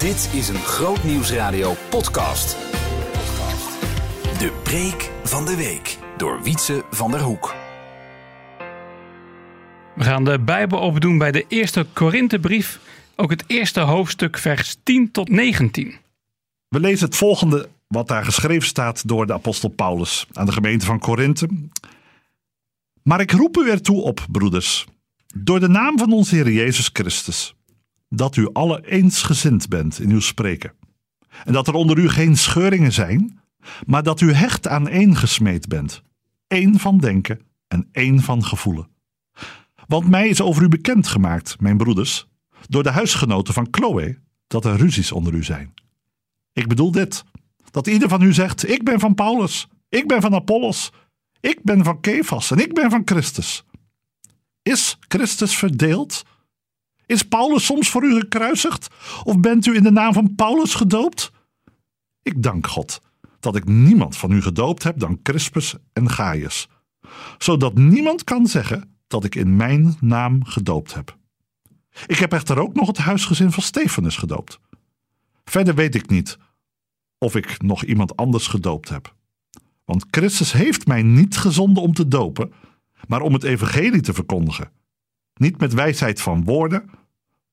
Dit is een Groot Nieuwsradio podcast. De preek van de week door Wietse van der Hoek. We gaan de Bijbel opdoen bij de eerste Korinthebrief, ook het eerste hoofdstuk, vers 10 tot 19. We lezen het volgende wat daar geschreven staat door de apostel Paulus aan de gemeente van Korinthe. Maar ik roep u ertoe op, broeders, door de naam van onze Heer Jezus Christus, dat u alle eensgezind bent in uw spreken. En dat er onder u geen scheuringen zijn, maar dat u hecht aan één gesmeed bent. één van denken en één van gevoelen. Want mij is over u bekend gemaakt, mijn broeders, door de huisgenoten van Chloe, dat er ruzies onder u zijn. Ik bedoel dit: dat ieder van u zegt: Ik ben van Paulus, ik ben van Apollos, ik ben van Kefas en ik ben van Christus. Is Christus verdeeld? Is Paulus soms voor u gekruisigd? Of bent u in de naam van Paulus gedoopt? Ik dank God dat ik niemand van u gedoopt heb dan Crispus en Gaius, zodat niemand kan zeggen dat ik in mijn naam gedoopt heb. Ik heb echter ook nog het huisgezin van Stefanus gedoopt. Verder weet ik niet of ik nog iemand anders gedoopt heb. Want Christus heeft mij niet gezonden om te dopen, maar om het evangelie te verkondigen. Niet met wijsheid van woorden,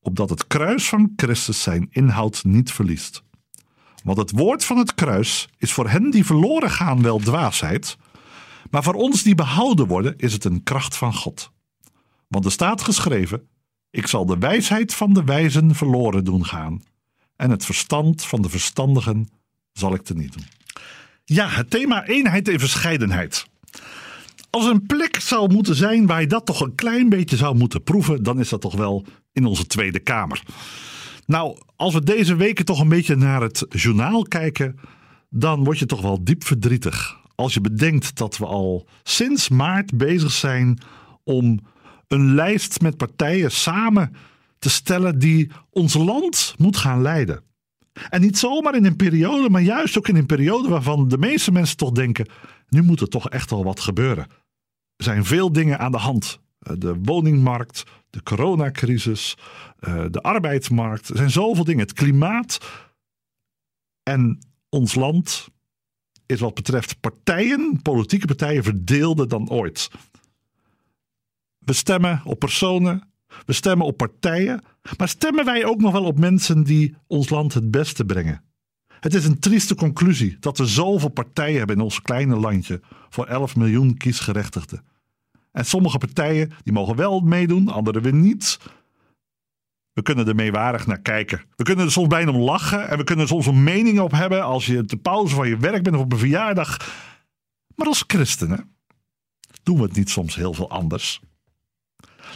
opdat het kruis van Christus zijn inhoud niet verliest. Want het woord van het kruis is voor hen die verloren gaan wel dwaasheid, maar voor ons die behouden worden is het een kracht van God. Want er staat geschreven: Ik zal de wijsheid van de wijzen verloren doen gaan, en het verstand van de verstandigen zal ik teniet doen. Ja, het thema eenheid en verscheidenheid. Als een plek zou moeten zijn waar je dat toch een klein beetje zou moeten proeven, dan is dat toch wel in onze Tweede Kamer. Nou, als we deze weken toch een beetje naar het journaal kijken, dan word je toch wel diep verdrietig. Als je bedenkt dat we al sinds maart bezig zijn om een lijst met partijen samen te stellen die ons land moet gaan leiden. En niet zomaar in een periode, maar juist ook in een periode waarvan de meeste mensen toch denken: nu moet er toch echt wel wat gebeuren. Er zijn veel dingen aan de hand. Eh, de woningmarkt, de coronacrisis, eh, de arbeidsmarkt. Er zijn zoveel dingen. Het klimaat. En ons land is wat betreft partijen, politieke partijen, verdeelder dan ooit. We stemmen op personen, we stemmen op partijen, maar stemmen wij ook nog wel op mensen die ons land het beste brengen? Het is een trieste conclusie dat we zoveel partijen hebben in ons kleine landje voor 11 miljoen kiesgerechtigden. En sommige partijen die mogen wel meedoen, andere weer niet. We kunnen er meewarig naar kijken. We kunnen er soms bijna om lachen en we kunnen er soms een mening op hebben als je te pauze van je werk bent of op een verjaardag. Maar als christenen doen we het niet soms heel veel anders.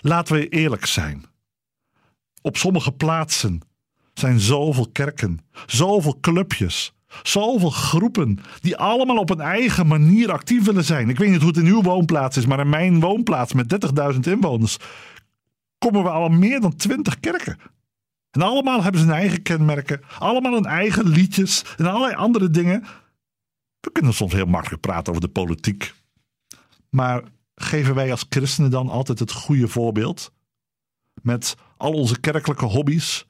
Laten we eerlijk zijn. Op sommige plaatsen zijn zoveel kerken, zoveel clubjes, zoveel groepen die allemaal op een eigen manier actief willen zijn. Ik weet niet hoe het in uw woonplaats is, maar in mijn woonplaats met 30.000 inwoners komen we al meer dan 20 kerken. En allemaal hebben ze hun eigen kenmerken, allemaal hun eigen liedjes en allerlei andere dingen. We kunnen soms heel makkelijk praten over de politiek. Maar geven wij als christenen dan altijd het goede voorbeeld? Met al onze kerkelijke hobby's,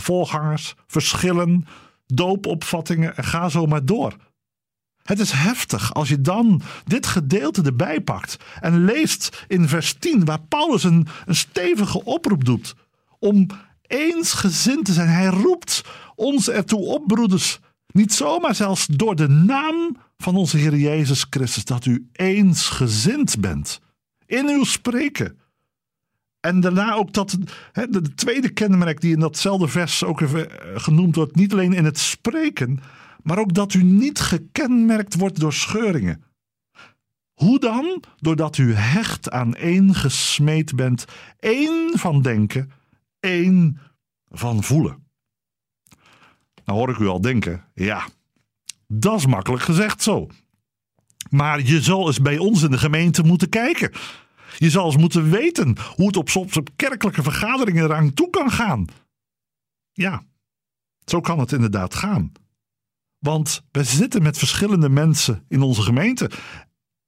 voorgangers, verschillen, doopopvattingen en ga zo maar door. Het is heftig als je dan dit gedeelte erbij pakt en leest in vers 10, waar Paulus een, een stevige oproep doet om eensgezind te zijn. Hij roept ons ertoe op, broeders, niet zomaar zelfs door de naam van onze Heer Jezus Christus, dat u eensgezind bent in uw spreken. En daarna ook dat hè, de tweede kenmerk die in datzelfde vers ook even eh, genoemd wordt, niet alleen in het spreken, maar ook dat u niet gekenmerkt wordt door scheuringen. Hoe dan? Doordat u hecht aan één gesmeed bent, één van denken, één van voelen. Nou hoor ik u al denken, ja, dat is makkelijk gezegd zo. Maar je zal eens bij ons in de gemeente moeten kijken. Je zal eens moeten weten hoe het op soms op kerkelijke vergaderingen eraan toe kan gaan. Ja, zo kan het inderdaad gaan. Want we zitten met verschillende mensen in onze gemeente.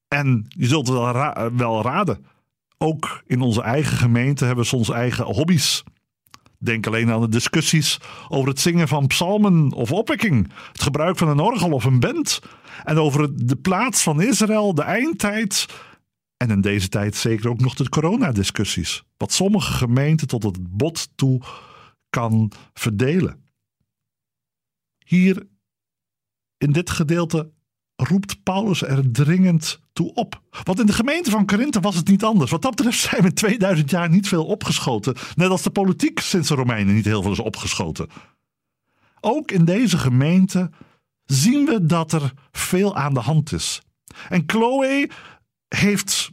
En je zult wel, wel raden, ook in onze eigen gemeente hebben we soms eigen hobby's. Denk alleen aan de discussies over het zingen van psalmen of opwekking, het gebruik van een orgel of een band, en over de plaats van Israël, de eindtijd, en in deze tijd zeker ook nog de coronadiscussies, wat sommige gemeenten tot het bot toe kan verdelen. Hier in dit gedeelte roept Paulus er dringend toe op. Want in de gemeente van Korinthe was het niet anders. Wat dat betreft zijn we 2000 jaar niet veel opgeschoten. Net als de politiek sinds de Romeinen niet heel veel is opgeschoten. Ook in deze gemeente zien we dat er veel aan de hand is. En Chloe heeft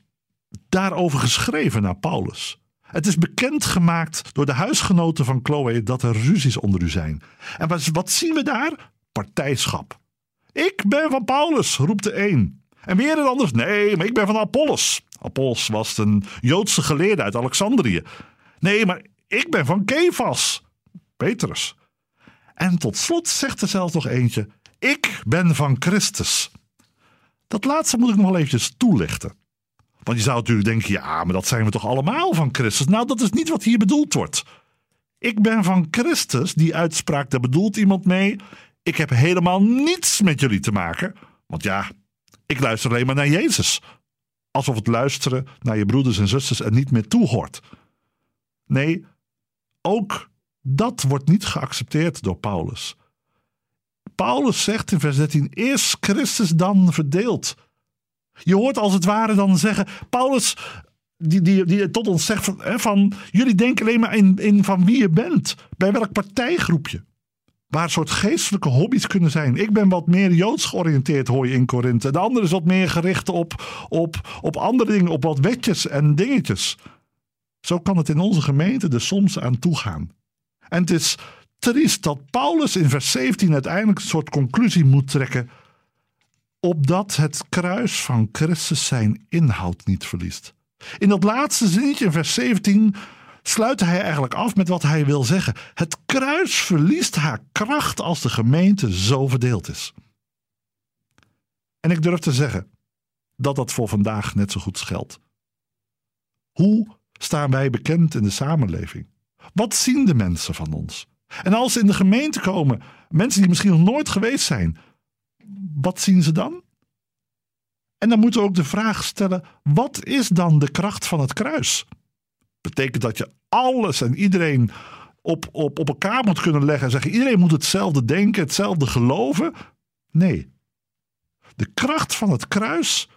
daarover geschreven naar Paulus. Het is bekendgemaakt door de huisgenoten van Chloe dat er ruzies onder u zijn. En wat, zien we daar? Partijschap. Ik ben van Paulus, roept de een. En weer een ander, nee, maar ik ben van Apollos. Apollos was een Joodse geleerde uit Alexandrië. Nee, maar ik ben van Kefas, Petrus. En tot slot zegt er zelfs nog eentje, ik ben van Christus. Dat laatste moet ik nog wel eventjes toelichten. Want je zou natuurlijk denken, ja, maar dat zijn we toch allemaal van Christus? Nou, dat is niet wat hier bedoeld wordt. Ik ben van Christus, die uitspraak, daar bedoelt iemand mee. Ik heb helemaal niets met jullie te maken. Want ja, ik luister alleen maar naar Jezus. Alsof het luisteren naar je broeders en zusters er niet meer toe hoort. Nee, ook dat wordt niet geaccepteerd door Paulus. Paulus zegt in vers 13: Eerst Christus dan verdeeld. Je hoort als het ware dan zeggen: Paulus, die, die, die tot ons zegt van, hè, van jullie denken alleen maar in, in van wie je bent, bij welk partijgroepje. Waar soort geestelijke hobby's kunnen zijn. Ik ben wat meer joods georiënteerd, hoor je in Korinthe. De andere is wat meer gericht op, op, op andere dingen, op wat wetjes en dingetjes. Zo kan het in onze gemeente er soms aan toegaan. En het is triest dat Paulus in vers 17 uiteindelijk een soort conclusie moet trekken. Opdat het kruis van Christus zijn inhoud niet verliest. In dat laatste zinnetje in vers 17 sluit hij eigenlijk af met wat hij wil zeggen. Het kruis verliest haar kracht als de gemeente zo verdeeld is. En ik durf te zeggen dat dat voor vandaag net zo goed geldt. Hoe staan wij bekend in de samenleving? Wat zien de mensen van ons? En als ze in de gemeente komen, mensen die misschien nog nooit geweest zijn, wat zien ze dan? En dan moeten we ook de vraag stellen: wat is dan de kracht van het kruis? Betekent dat je alles en iedereen op, op, op elkaar moet kunnen leggen en zeggen: iedereen moet hetzelfde denken, hetzelfde geloven? Nee. De kracht van het kruis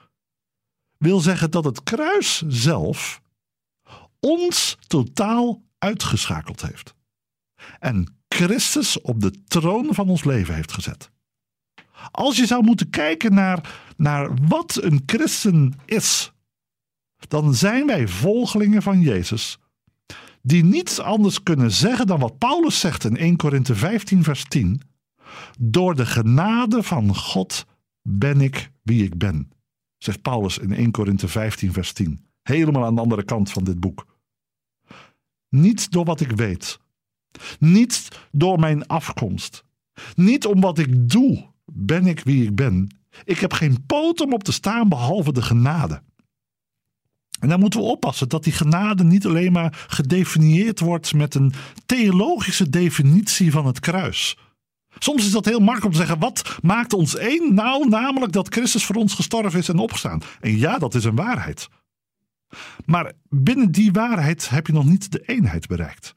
wil zeggen dat het kruis zelf ons totaal uitgeschakeld heeft. En Christus op de troon van ons leven heeft gezet. Als je zou moeten kijken naar, naar wat een christen is, dan zijn wij volgelingen van Jezus. Die niets anders kunnen zeggen dan wat Paulus zegt in 1 Korinthe 15, vers 10. Door de genade van God ben ik wie ik ben, zegt Paulus in 1 Korinthe 15, vers 10. Helemaal aan de andere kant van dit boek. Niet door wat ik weet, niet door mijn afkomst, niet om wat ik doe, ben ik wie ik ben. Ik heb geen poot om op te staan behalve de genade. En dan moeten we oppassen dat die genade niet alleen maar gedefinieerd wordt met een theologische definitie van het kruis. Soms is dat heel makkelijk om te zeggen: wat maakt ons één? Nou, namelijk dat Christus voor ons gestorven is en opgestaan. En ja, dat is een waarheid. Maar binnen die waarheid heb je nog niet de eenheid bereikt.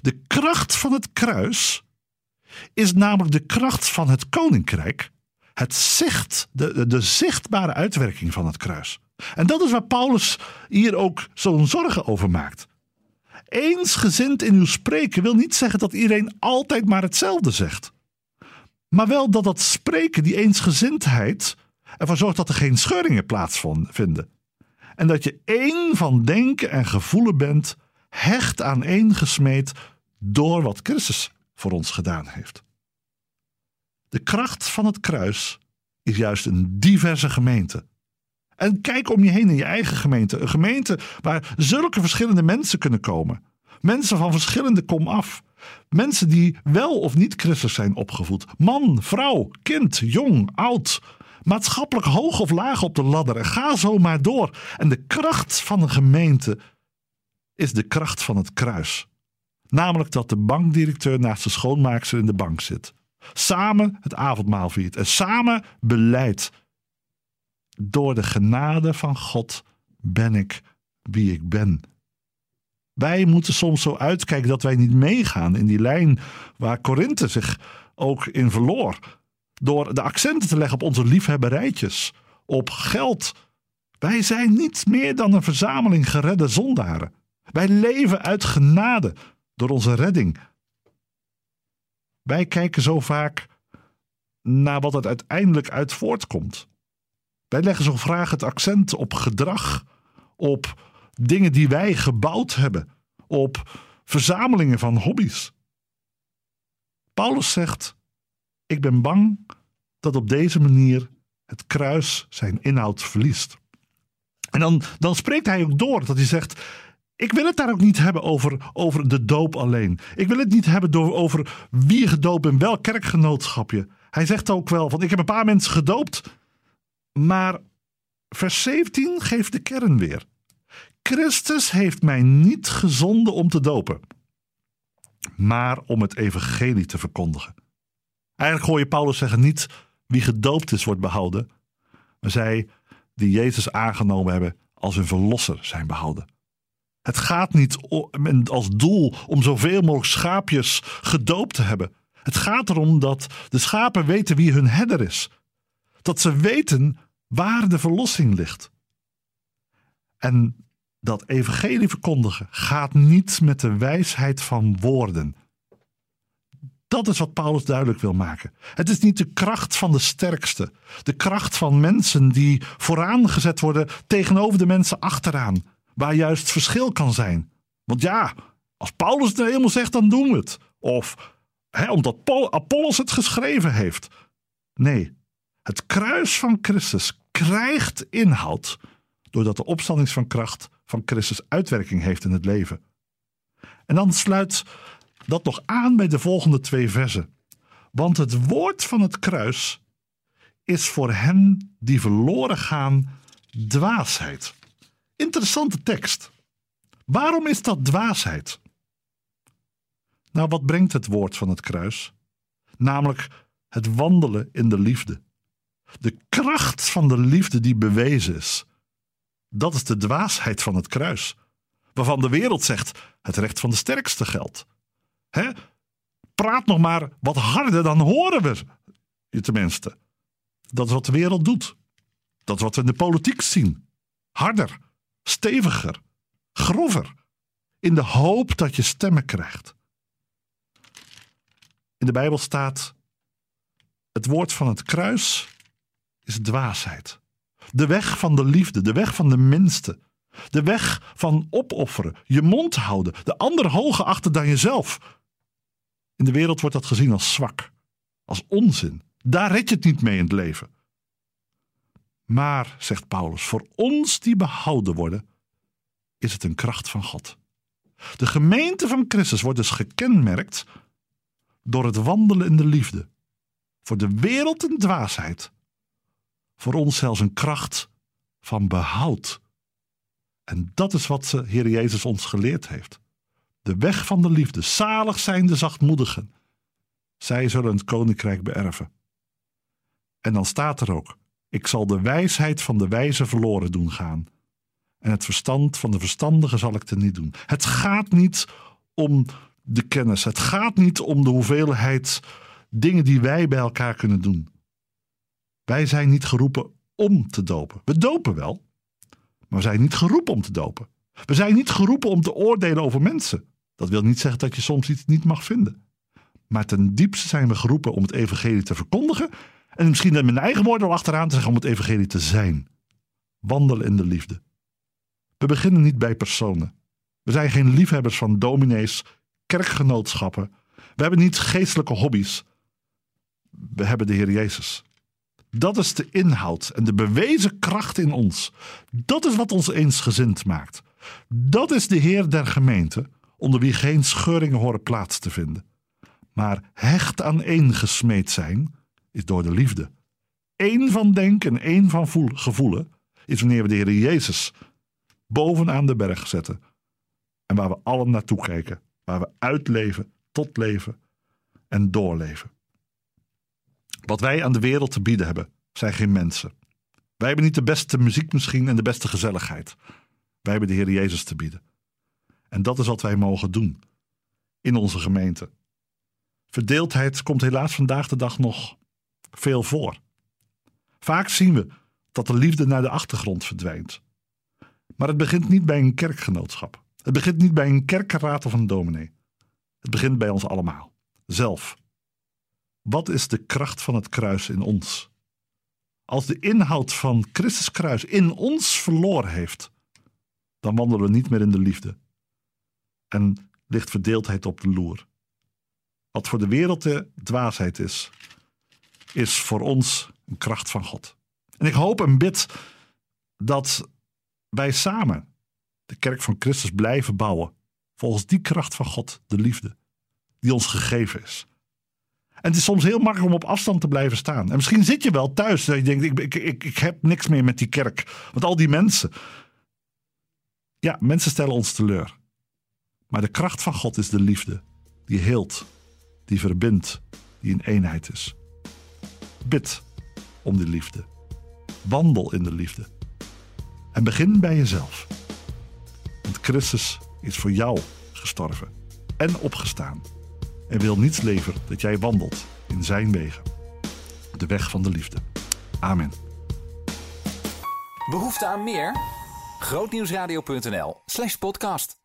De kracht van het kruis is namelijk de kracht van het koninkrijk, het zicht, de, de zichtbare uitwerking van het kruis. En dat is waar Paulus hier ook zo'n zorgen over maakt. Eensgezind in uw spreken wil niet zeggen dat iedereen altijd maar hetzelfde zegt. Maar wel dat dat spreken, die eensgezindheid, ervoor zorgt dat er geen scheuringen plaatsvinden. En dat je één van denken en gevoelen bent, hecht aan één gesmeed door wat Christus voor ons gedaan heeft. De kracht van het kruis is juist een diverse gemeente. En kijk om je heen in je eigen gemeente. Een gemeente waar zulke verschillende mensen kunnen komen. Mensen van verschillende kom af. Mensen die wel of niet Christus zijn opgevoed. Man, vrouw, kind, jong, oud. Maatschappelijk hoog of laag op de ladder. En ga zo maar door. En de kracht van een gemeente is de kracht van het kruis. Namelijk dat de bankdirecteur naast de schoonmaakster in de bank zit. Samen het avondmaal viert en samen beleidt. Door de genade van God ben ik wie ik ben. Wij moeten soms zo uitkijken dat wij niet meegaan in die lijn waar Korinthe zich ook in verloor. Door de accenten te leggen op onze liefhebberijtjes, op geld. Wij zijn niets meer dan een verzameling geredde zondaren. Wij leven uit genade door onze redding. Wij kijken zo vaak naar wat er uiteindelijk uit voortkomt. Wij leggen zo graag het accent op gedrag, op dingen die wij gebouwd hebben, op verzamelingen van hobby's. Paulus zegt: Ik ben bang dat op deze manier het kruis zijn inhoud verliest. En dan, dan spreekt hij ook door dat hij zegt: ik wil het daar ook niet hebben over, over de doop alleen. Ik wil het niet hebben door, over wie gedoopt en welk kerkgenootschapje. Hij zegt ook wel van ik heb een paar mensen gedoopt. Maar vers 17 geeft de kern weer. Christus heeft mij niet gezonden om te dopen, maar om het evangelie te verkondigen. Eigenlijk hoor je Paulus zeggen niet wie gedoopt is wordt behouden, maar zij die Jezus aangenomen hebben als hun verlosser zijn behouden. Het gaat niet als doel om zoveel mogelijk schaapjes gedoopt te hebben. Het gaat erom dat de schapen weten wie hun herder is. Dat ze weten waar de verlossing ligt. En dat evangelie verkondigen gaat niet met de wijsheid van woorden. Dat is wat Paulus duidelijk wil maken. Het is niet de kracht van de sterkste, de kracht van mensen die vooraan gezet worden tegenover de mensen achteraan waar juist verschil kan zijn. Want ja, als Paulus het nou helemaal zegt, dan doen we het. Of hè, omdat Paul, Apollos het geschreven heeft. Nee, het kruis van Christus krijgt inhoud doordat de opstanding van kracht van Christus uitwerking heeft in het leven. En dan sluit dat nog aan bij de volgende twee versen. Want het woord van het kruis is voor hen die verloren gaan dwaasheid. Interessante tekst. Waarom is dat dwaasheid? Nou, wat brengt het woord van het kruis? Namelijk het wandelen in de liefde. De kracht van de liefde die bewezen is. Dat is de dwaasheid van het kruis. Waarvan de wereld zegt: het recht van de sterkste geldt. Hè? Praat nog maar wat harder, dan horen we je tenminste. Dat is wat de wereld doet. Dat wat we in de politiek zien. Harder steviger, grover, in de hoop dat je stemmen krijgt. In de Bijbel staat: het woord van het kruis is dwaasheid. De weg van de liefde, de weg van de minste. De weg van opofferen, je mond houden, de ander hoger achter dan jezelf. In de wereld wordt dat gezien als zwak, als onzin. Daar red je het niet mee in het leven. Maar, zegt Paulus, voor ons die behouden worden, is het een kracht van God. De gemeente van Christus wordt dus gekenmerkt door het wandelen in de liefde. Voor de wereld een dwaasheid. Voor ons zelfs een kracht van behoud. En dat is wat de Heer Jezus ons geleerd heeft. De weg van de liefde. Zalig zijn de zachtmoedigen. Zij zullen het koninkrijk beërven. En dan staat er ook: ik zal de wijsheid van de wijze verloren doen gaan. En het verstand van de verstandigen zal ik niet doen. Het gaat niet om de kennis. Het gaat niet om de hoeveelheid dingen die wij bij elkaar kunnen doen. Wij zijn niet geroepen om te dopen. We dopen wel, maar we zijn niet geroepen om te dopen. We zijn niet geroepen om te oordelen over mensen. Dat wil niet zeggen dat je soms iets niet mag vinden. Maar ten diepste zijn we geroepen om het evangelie te verkondigen en misschien mijn eigen woorden al achteraan te zeggen om het evangelie te zijn. Wandelen in de liefde. We beginnen niet bij personen. We zijn geen liefhebbers van dominees, kerkgenootschappen. We hebben niet geestelijke hobby's. We hebben de Heer Jezus. Dat is de inhoud en de bewezen kracht in ons. Dat is wat ons eensgezind maakt. Dat is de Heer der gemeente, onder wie geen scheuringen horen plaats te vinden. Maar hecht aan één gesmeed zijn, is door de liefde. Eén van denken en één van gevoelen is wanneer we de Heer Jezus bovenaan de berg zetten. En waar we allen naartoe kijken waar we uitleven, tot leven en doorleven. Wat wij aan de wereld te bieden hebben, zijn geen mensen. Wij hebben niet de beste muziek misschien en de beste gezelligheid. Wij hebben de Heer Jezus te bieden. En dat is wat wij mogen doen in onze gemeente. Verdeeldheid komt helaas vandaag de dag nog veel voor. Vaak zien we dat de liefde naar de achtergrond verdwijnt. Maar het begint niet bij een kerkgenootschap. Het begint niet bij een kerkenraad of een dominee. Het begint bij ons allemaal. Zelf. Wat is de kracht van het kruis in ons? Als de inhoud van Christus kruis in ons verloren heeft, dan wandelen we niet meer in de liefde. En ligt verdeeldheid op de loer. Wat voor de wereld de dwaasheid is, is voor ons een kracht van God. En ik hoop en bid dat wij samen de kerk van Christus blijven bouwen. Volgens die kracht van God, de liefde, die ons gegeven is. En het is soms heel makkelijk om op afstand te blijven staan. En misschien zit je wel thuis dat je denkt, ik, ik, ik, ik heb niks meer met die kerk. Want al die mensen. Ja, mensen stellen ons teleur. Maar de kracht van God is de liefde. Die heelt, die verbindt, die in eenheid is. Bid om die liefde. Wandel in de liefde. En begin bij jezelf. Want Christus is voor jou gestorven en opgestaan. En wil niets leveren dat jij wandelt in zijn wegen. De weg van de liefde. Amen. Behoefte aan meer? Grootnieuwsradio.nl slash podcast.